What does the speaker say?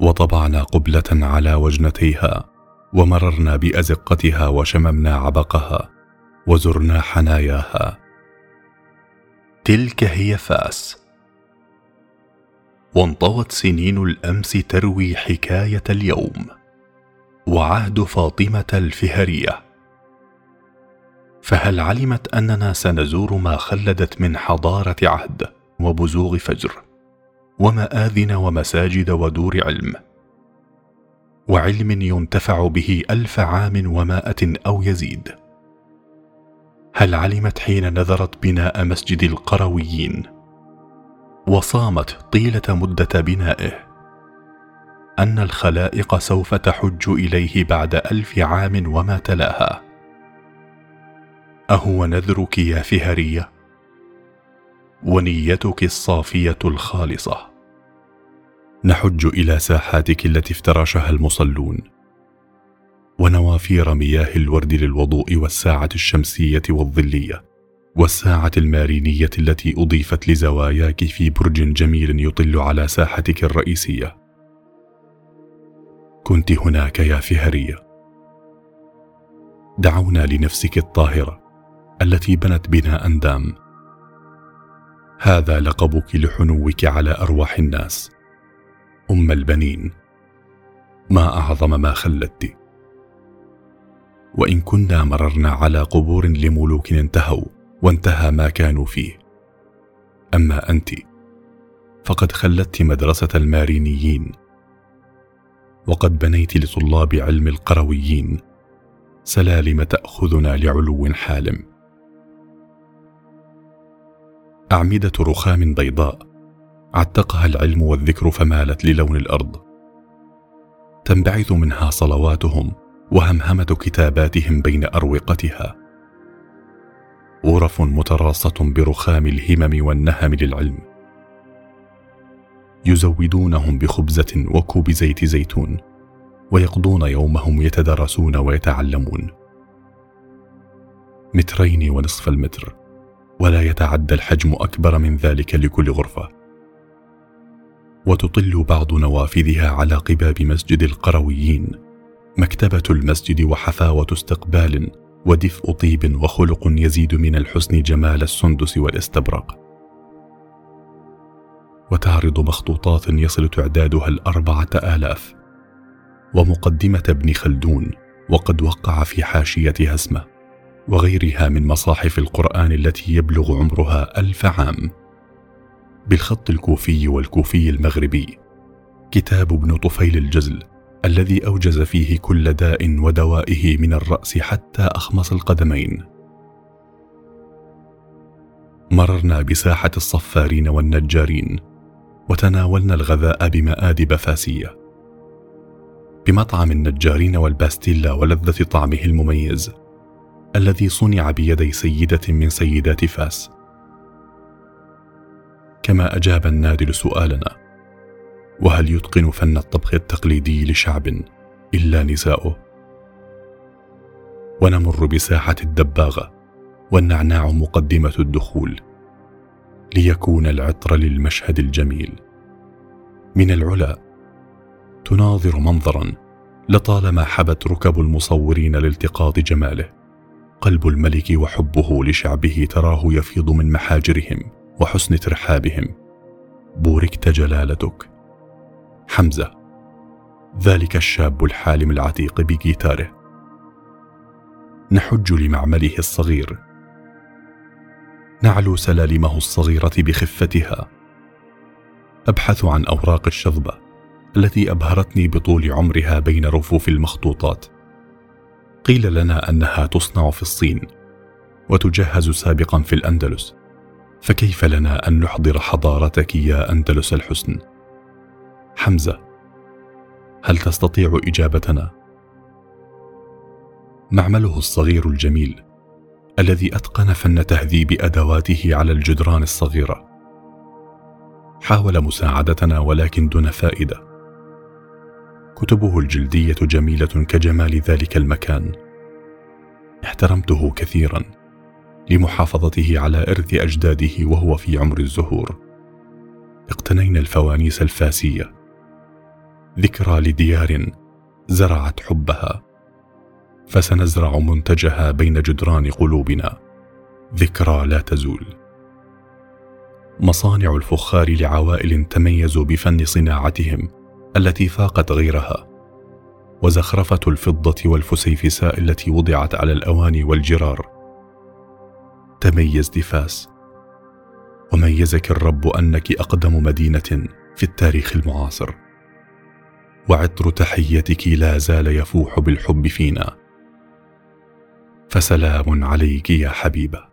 وطبعنا قبلة على وجنتيها ومررنا بأزقتها وشممنا عبقها وزرنا حناياها. تلك هي فاس. وانطوت سنين الأمس تروي حكاية اليوم. وعهد فاطمة الفهرية. فهل علمت أننا سنزور ما خلدت من حضارة عهد وبزوغ فجر؟ ومآذن ومساجد ودور علم. وعلم ينتفع به ألف عام ومائة أو يزيد. هل علمت حين نذرت بناء مسجد القرويين؟ وصامت طيلة مدة بنائه. أن الخلائق سوف تحج إليه بعد ألف عام وما تلاها. أهو نذرك يا فهرية؟ ونيتك الصافية الخالصة. نحج إلى ساحاتك التي افترشها المصلون. ونوافير مياه الورد للوضوء والساعة الشمسية والظلية والساعة المارينية التي أضيفت لزواياك في برج جميل يطل على ساحتك الرئيسية. كنت هناك يا فهرية. دعونا لنفسك الطاهرة التي بنت بنا أندام. هذا لقبك لحنوك على أرواح الناس. أم البنين. ما أعظم ما خلدت وإن كنا مررنا على قبور لملوك انتهوا وانتهى ما كانوا فيه. أما أنت فقد خلدت مدرسة المارينيين. وقد بنيت لطلاب علم القرويين. سلالم تأخذنا لعلو حالم. أعمدة رخام بيضاء. عتقها العلم والذكر فمالت للون الأرض. تنبعث منها صلواتهم وهمهمة كتاباتهم بين أروقتها. غرف متراصة برخام الهمم والنهم للعلم. يزودونهم بخبزة وكوب زيت زيتون ويقضون يومهم يتدرسون ويتعلمون. مترين ونصف المتر ولا يتعدى الحجم أكبر من ذلك لكل غرفة. وتطل بعض نوافذها على قباب مسجد القرويين مكتبة المسجد وحفاوة استقبال ودفء طيب وخلق يزيد من الحسن جمال السندس والاستبرق. وتعرض مخطوطات يصل تعدادها الأربعة آلاف ومقدمة ابن خلدون وقد وقع في حاشيتها اسمه وغيرها من مصاحف القرآن التي يبلغ عمرها ألف عام. بالخط الكوفي والكوفي المغربي. كتاب ابن طفيل الجزل الذي أوجز فيه كل داء ودوائه من الرأس حتى أخمص القدمين. مررنا بساحة الصفارين والنجارين وتناولنا الغذاء بمآدب فاسية. بمطعم النجارين والباستيلا ولذة طعمه المميز الذي صنع بيدي سيدة من سيدات فاس. كما أجاب النادل سؤالنا وهل يتقن فن الطبخ التقليدي لشعب إلا نساؤه ونمر بساحة الدباغة والنعناع مقدمة الدخول ليكون العطر للمشهد الجميل. من العلا تناظر منظرا لطالما حبت ركب المصورين لالتقاط جماله قلب الملك وحبه لشعبه تراه يفيض من محاجرهم وحسن ترحابهم. بوركت جلالتك. حمزة. ذلك الشاب الحالم العتيق بجيتاره. نحج لمعمله الصغير. نعلو سلالمه الصغيرة بخفتها. أبحث عن أوراق الشذبه التي أبهرتني بطول عمرها بين رفوف المخطوطات. قيل لنا أنها تصنع في الصين وتجهز سابقا في الأندلس. فكيف لنا أن نحضر حضارتك يا أندلس الحسن؟ حمزة هل تستطيع إجابتنا؟ معمله الصغير الجميل الذي أتقن فن تهذيب أدواته على الجدران الصغيرة. حاول مساعدتنا ولكن دون فائدة. كتبه الجلدية جميلة كجمال ذلك المكان. احترمته كثيرا. لمحافظته على إرث أجداده وهو في عمر الزهور. اقتنينا الفوانيس الفاسية. ذكرى لديار زرعت حبها. فسنزرع منتجها بين جدران قلوبنا. ذكرى لا تزول. مصانع الفخار لعوائل تميزوا بفن صناعتهم التي فاقت غيرها. وزخرفة الفضة والفسيفساء التي وضعت على الأواني والجرار. تميز دفاس. وميزك الرب أنك أقدم مدينة في التاريخ المعاصر. وعطر تحيتك لا زال يفوح بالحب فينا. فسلام عليك يا حبيبة.